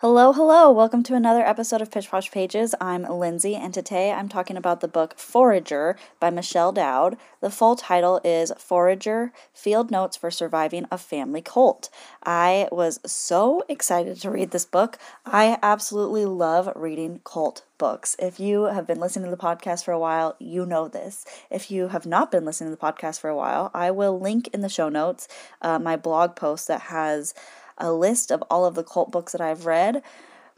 Hello, hello. Welcome to another episode of Pish Posh Pages. I'm Lindsey, and today I'm talking about the book Forager by Michelle Dowd. The full title is Forager Field Notes for Surviving a Family Cult. I was so excited to read this book. I absolutely love reading cult books. If you have been listening to the podcast for a while, you know this. If you have not been listening to the podcast for a while, I will link in the show notes uh, my blog post that has a list of all of the cult books that I've read.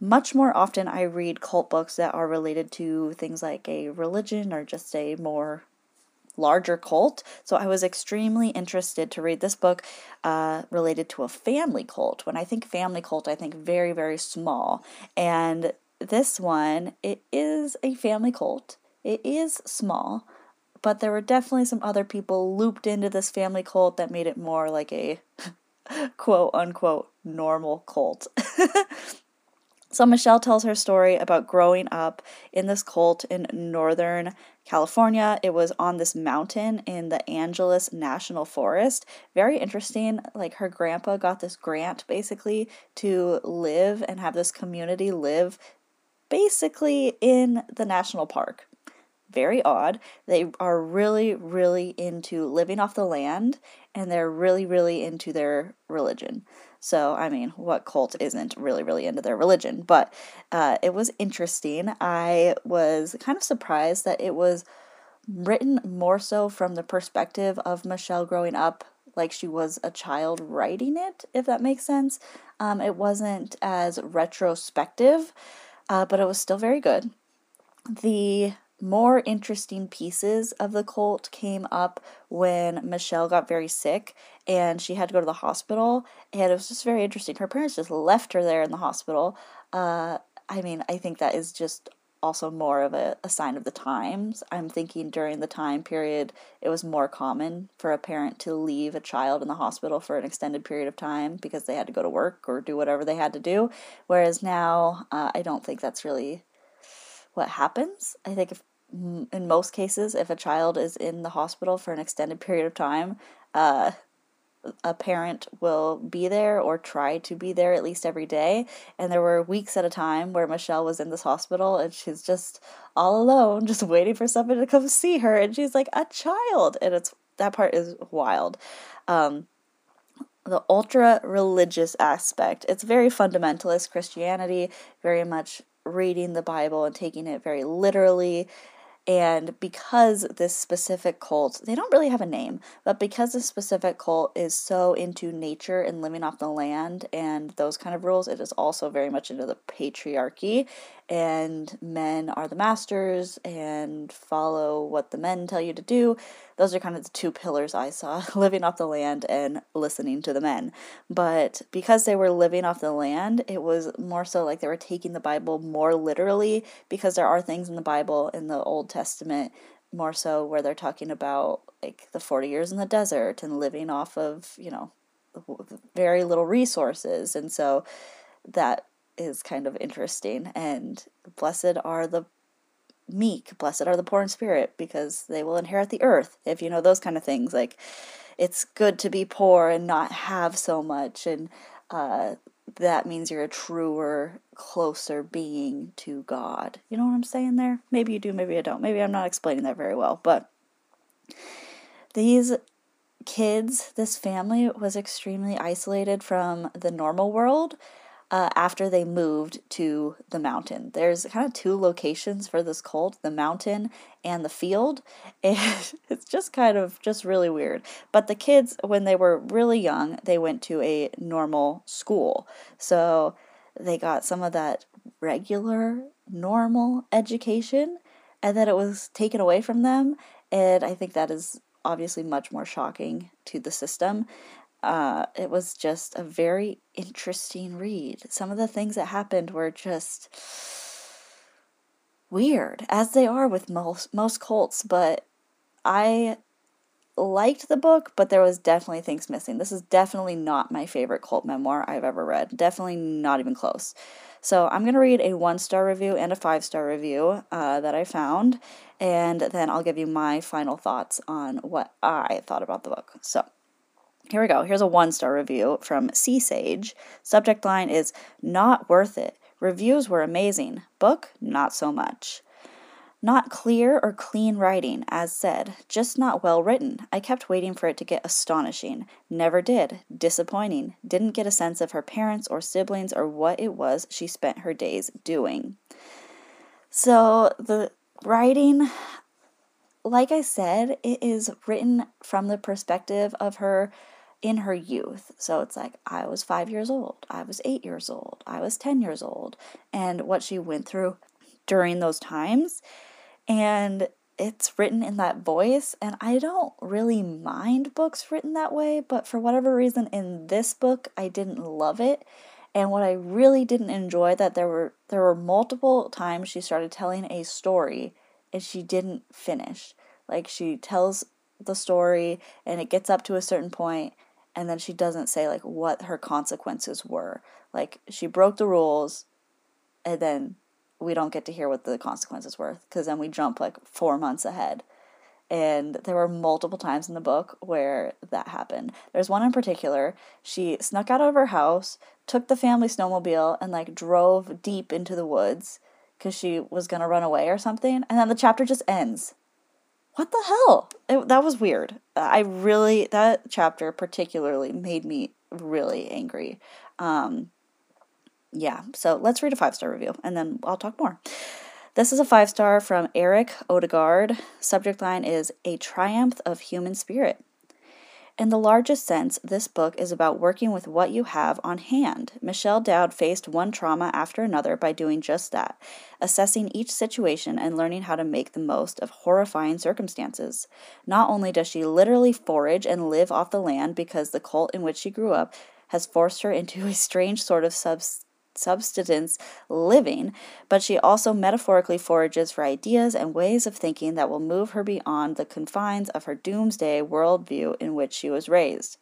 Much more often, I read cult books that are related to things like a religion or just a more larger cult. So I was extremely interested to read this book uh, related to a family cult. When I think family cult, I think very, very small. And this one, it is a family cult. It is small, but there were definitely some other people looped into this family cult that made it more like a quote unquote normal cult. so Michelle tells her story about growing up in this cult in northern California. It was on this mountain in the Angeles National Forest. Very interesting. Like her grandpa got this grant basically to live and have this community live basically in the national park very odd. They are really, really into living off the land and they're really, really into their religion. So, I mean, what cult isn't really, really into their religion? But uh, it was interesting. I was kind of surprised that it was written more so from the perspective of Michelle growing up like she was a child writing it, if that makes sense. Um, it wasn't as retrospective, uh, but it was still very good. The more interesting pieces of the cult came up when Michelle got very sick and she had to go to the hospital. And it was just very interesting. Her parents just left her there in the hospital. Uh, I mean, I think that is just also more of a, a sign of the times. I'm thinking during the time period, it was more common for a parent to leave a child in the hospital for an extended period of time because they had to go to work or do whatever they had to do. Whereas now, uh, I don't think that's really what happens. I think if in most cases, if a child is in the hospital for an extended period of time, uh, a parent will be there or try to be there at least every day. And there were weeks at a time where Michelle was in this hospital and she's just all alone, just waiting for somebody to come see her. And she's like a child. And it's that part is wild. Um, the ultra religious aspect. It's very fundamentalist Christianity, very much reading the Bible and taking it very literally and because this specific cult, they don't really have a name, but because this specific cult is so into nature and living off the land and those kind of rules, it is also very much into the patriarchy. And men are the masters and follow what the men tell you to do. Those are kind of the two pillars I saw living off the land and listening to the men. But because they were living off the land, it was more so like they were taking the Bible more literally because there are things in the Bible in the Old Testament more so where they're talking about like the 40 years in the desert and living off of, you know, very little resources. And so that is kind of interesting. And blessed are the meek, blessed are the poor in spirit, because they will inherit the earth. If you know those kind of things, like it's good to be poor and not have so much. And uh, that means you're a truer, closer being to God. You know what I'm saying there? Maybe you do, maybe I don't. Maybe I'm not explaining that very well, but these kids, this family was extremely isolated from the normal world uh, after they moved to the mountain. There's kind of two locations for this cult the mountain and the field. And it's just kind of just really weird. But the kids, when they were really young, they went to a normal school. So they got some of that regular, normal education, and then it was taken away from them. And I think that is obviously much more shocking to the system uh, it was just a very interesting read. Some of the things that happened were just weird, as they are with most most cults. But I liked the book, but there was definitely things missing. This is definitely not my favorite cult memoir I've ever read. Definitely not even close. So I'm gonna read a one star review and a five star review uh, that I found, and then I'll give you my final thoughts on what I thought about the book. So. Here we go. Here's a one star review from Sea Sage. Subject line is Not worth it. Reviews were amazing. Book, not so much. Not clear or clean writing, as said, just not well written. I kept waiting for it to get astonishing. Never did. Disappointing. Didn't get a sense of her parents or siblings or what it was she spent her days doing. So the writing, like I said, it is written from the perspective of her in her youth. So it's like, I was five years old, I was eight years old, I was 10 years old, and what she went through during those times. And it's written in that voice and i don't really mind books written that way but for whatever reason in this book i didn't love it. And what i really didn't enjoy that there were there were multiple times she started telling a story and she didn't finish. Like she tells the story and it gets up to a certain point and then she doesn't say like what her consequences were like she broke the rules and then we don't get to hear what the consequences were because then we jump like four months ahead. And there were multiple times in the book where that happened. There's one in particular. She snuck out of her house, took the family snowmobile, and like drove deep into the woods because she was going to run away or something. And then the chapter just ends. What the hell? It, that was weird. I really, that chapter particularly made me really angry. Um, yeah, so let's read a five star review and then I'll talk more. This is a five star from Eric Odegaard. Subject line is A Triumph of Human Spirit. In the largest sense, this book is about working with what you have on hand. Michelle Dowd faced one trauma after another by doing just that, assessing each situation and learning how to make the most of horrifying circumstances. Not only does she literally forage and live off the land because the cult in which she grew up has forced her into a strange sort of substance subsistence living, but she also metaphorically forages for ideas and ways of thinking that will move her beyond the confines of her doomsday worldview in which she was raised.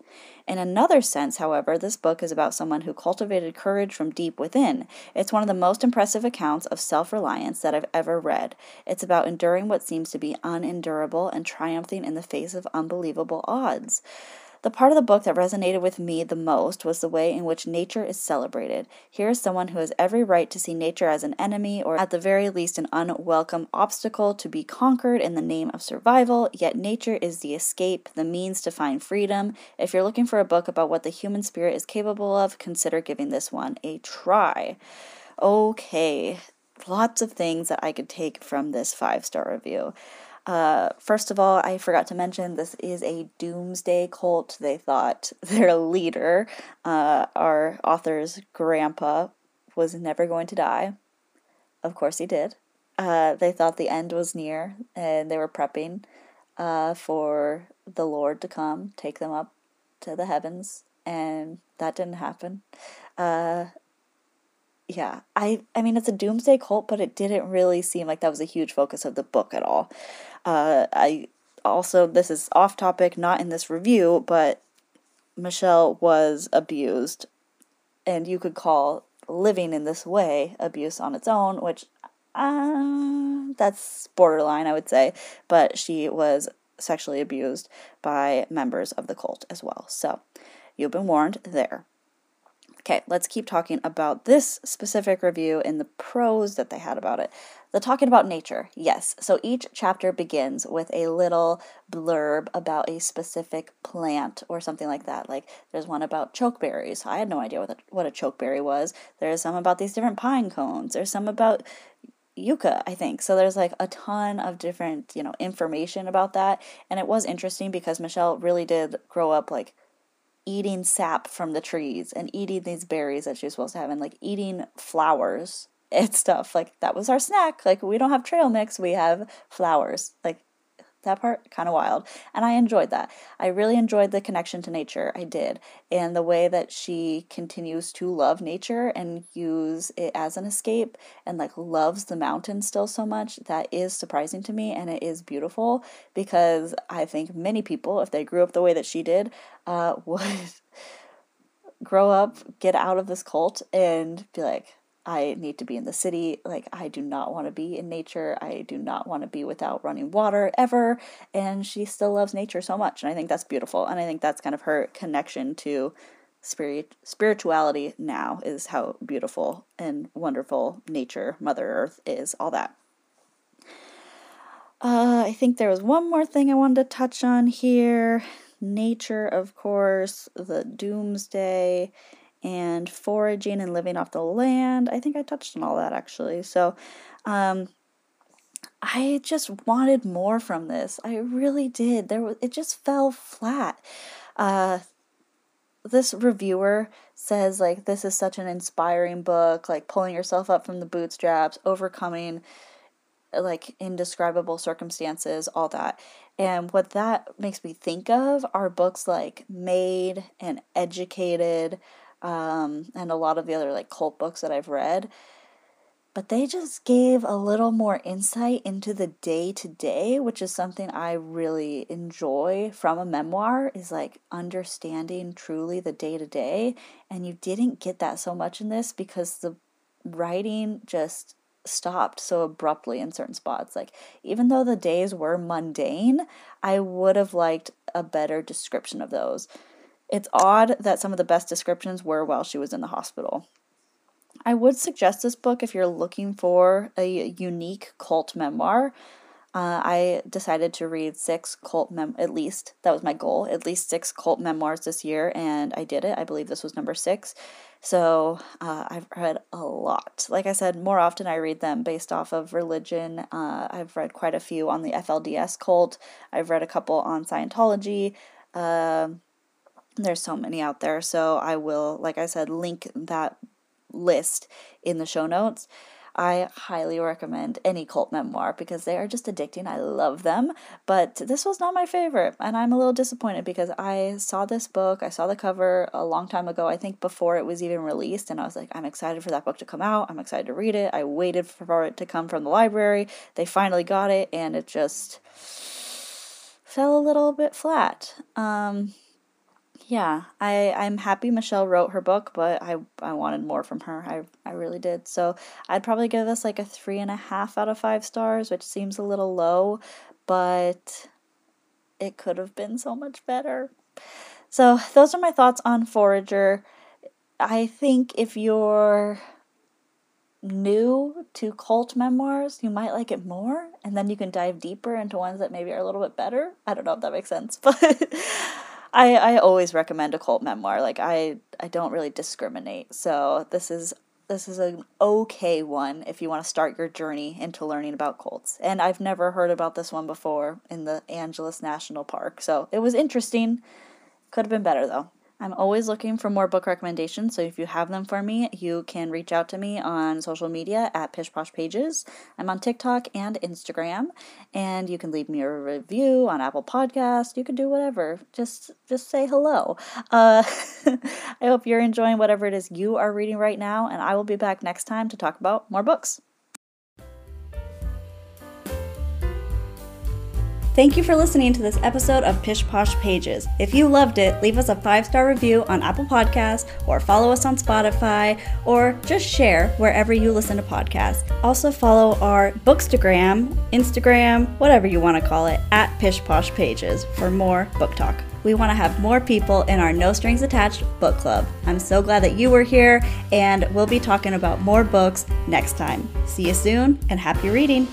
In another sense, however, this book is about someone who cultivated courage from deep within. It's one of the most impressive accounts of self reliance that I've ever read. It's about enduring what seems to be unendurable and triumphing in the face of unbelievable odds. The part of the book that resonated with me the most was the way in which nature is celebrated. Here is someone who has every right to see nature as an enemy, or at the very least, an unwelcome obstacle to be conquered in the name of survival, yet nature is the escape, the means to find freedom. If you're looking for a book about what the human spirit is capable of, consider giving this one a try. Okay, lots of things that I could take from this five star review. Uh, first of all, I forgot to mention this is a doomsday cult. They thought their leader, uh, our author's grandpa, was never going to die. Of course, he did. Uh, they thought the end was near and they were prepping uh, for the Lord to come, take them up to the heavens, and that didn't happen. Yeah, I I mean it's a doomsday cult, but it didn't really seem like that was a huge focus of the book at all. Uh, I also this is off topic, not in this review, but Michelle was abused, and you could call living in this way abuse on its own, which uh, that's borderline, I would say. But she was sexually abused by members of the cult as well. So you've been warned there. Okay, let's keep talking about this specific review and the pros that they had about it. The talking about nature, yes. So each chapter begins with a little blurb about a specific plant or something like that. Like there's one about chokeberries. I had no idea what a, what a chokeberry was. There's some about these different pine cones. There's some about yucca, I think. So there's like a ton of different, you know, information about that. And it was interesting because Michelle really did grow up like eating sap from the trees and eating these berries that she was supposed to have and like eating flowers and stuff. Like that was our snack. Like we don't have trail mix, we have flowers. Like that part kind of wild and i enjoyed that. I really enjoyed the connection to nature i did and the way that she continues to love nature and use it as an escape and like loves the mountains still so much that is surprising to me and it is beautiful because i think many people if they grew up the way that she did uh, would grow up, get out of this cult, and be like, I need to be in the city. Like, I do not want to be in nature. I do not want to be without running water ever. And she still loves nature so much. And I think that's beautiful. And I think that's kind of her connection to spirit spirituality now is how beautiful and wonderful nature, Mother Earth is, all that. Uh, I think there was one more thing I wanted to touch on here. Nature, of course, the doomsday, and foraging and living off the land. I think I touched on all that actually. So, um, I just wanted more from this. I really did. There was it just fell flat. Uh, this reviewer says like this is such an inspiring book, like pulling yourself up from the bootstraps, overcoming like indescribable circumstances, all that. And what that makes me think of are books like Maid and Educated, um, and a lot of the other like cult books that I've read. But they just gave a little more insight into the day to day, which is something I really enjoy from a memoir, is like understanding truly the day to day. And you didn't get that so much in this because the writing just stopped so abruptly in certain spots. Like, even though the days were mundane, I would have liked a better description of those. It's odd that some of the best descriptions were while she was in the hospital. I would suggest this book if you're looking for a unique cult memoir. Uh, I decided to read six cult mem at least that was my goal at least six cult memoirs this year, and I did it. I believe this was number six. So uh, I've read a lot. Like I said, more often I read them based off of religion. Uh, I've read quite a few on the FLDS cult. I've read a couple on Scientology. Uh, there's so many out there. So I will, like I said, link that list in the show notes. I highly recommend any cult memoir because they are just addicting. I love them. But this was not my favorite, and I'm a little disappointed because I saw this book, I saw the cover a long time ago, I think before it was even released, and I was like, I'm excited for that book to come out. I'm excited to read it. I waited for it to come from the library. They finally got it, and it just fell a little bit flat. Um, yeah, I I'm happy Michelle wrote her book, but I I wanted more from her. I I really did. So I'd probably give this like a three and a half out of five stars, which seems a little low, but it could have been so much better. So those are my thoughts on Forager. I think if you're new to cult memoirs, you might like it more, and then you can dive deeper into ones that maybe are a little bit better. I don't know if that makes sense, but I, I always recommend a cult memoir. Like I I don't really discriminate. So this is this is an okay one if you want to start your journey into learning about cults. And I've never heard about this one before in the Angeles National Park. So it was interesting. Could have been better though. I'm always looking for more book recommendations, so if you have them for me, you can reach out to me on social media at Pish Posh Pages. I'm on TikTok and Instagram, and you can leave me a review on Apple Podcast. You can do whatever. Just just say hello. Uh, I hope you're enjoying whatever it is you are reading right now, and I will be back next time to talk about more books. Thank you for listening to this episode of Pish Posh Pages. If you loved it, leave us a five star review on Apple Podcasts, or follow us on Spotify, or just share wherever you listen to podcasts. Also, follow our Bookstagram, Instagram, whatever you want to call it, at Pish Posh Pages for more book talk. We want to have more people in our No Strings Attached book club. I'm so glad that you were here, and we'll be talking about more books next time. See you soon, and happy reading!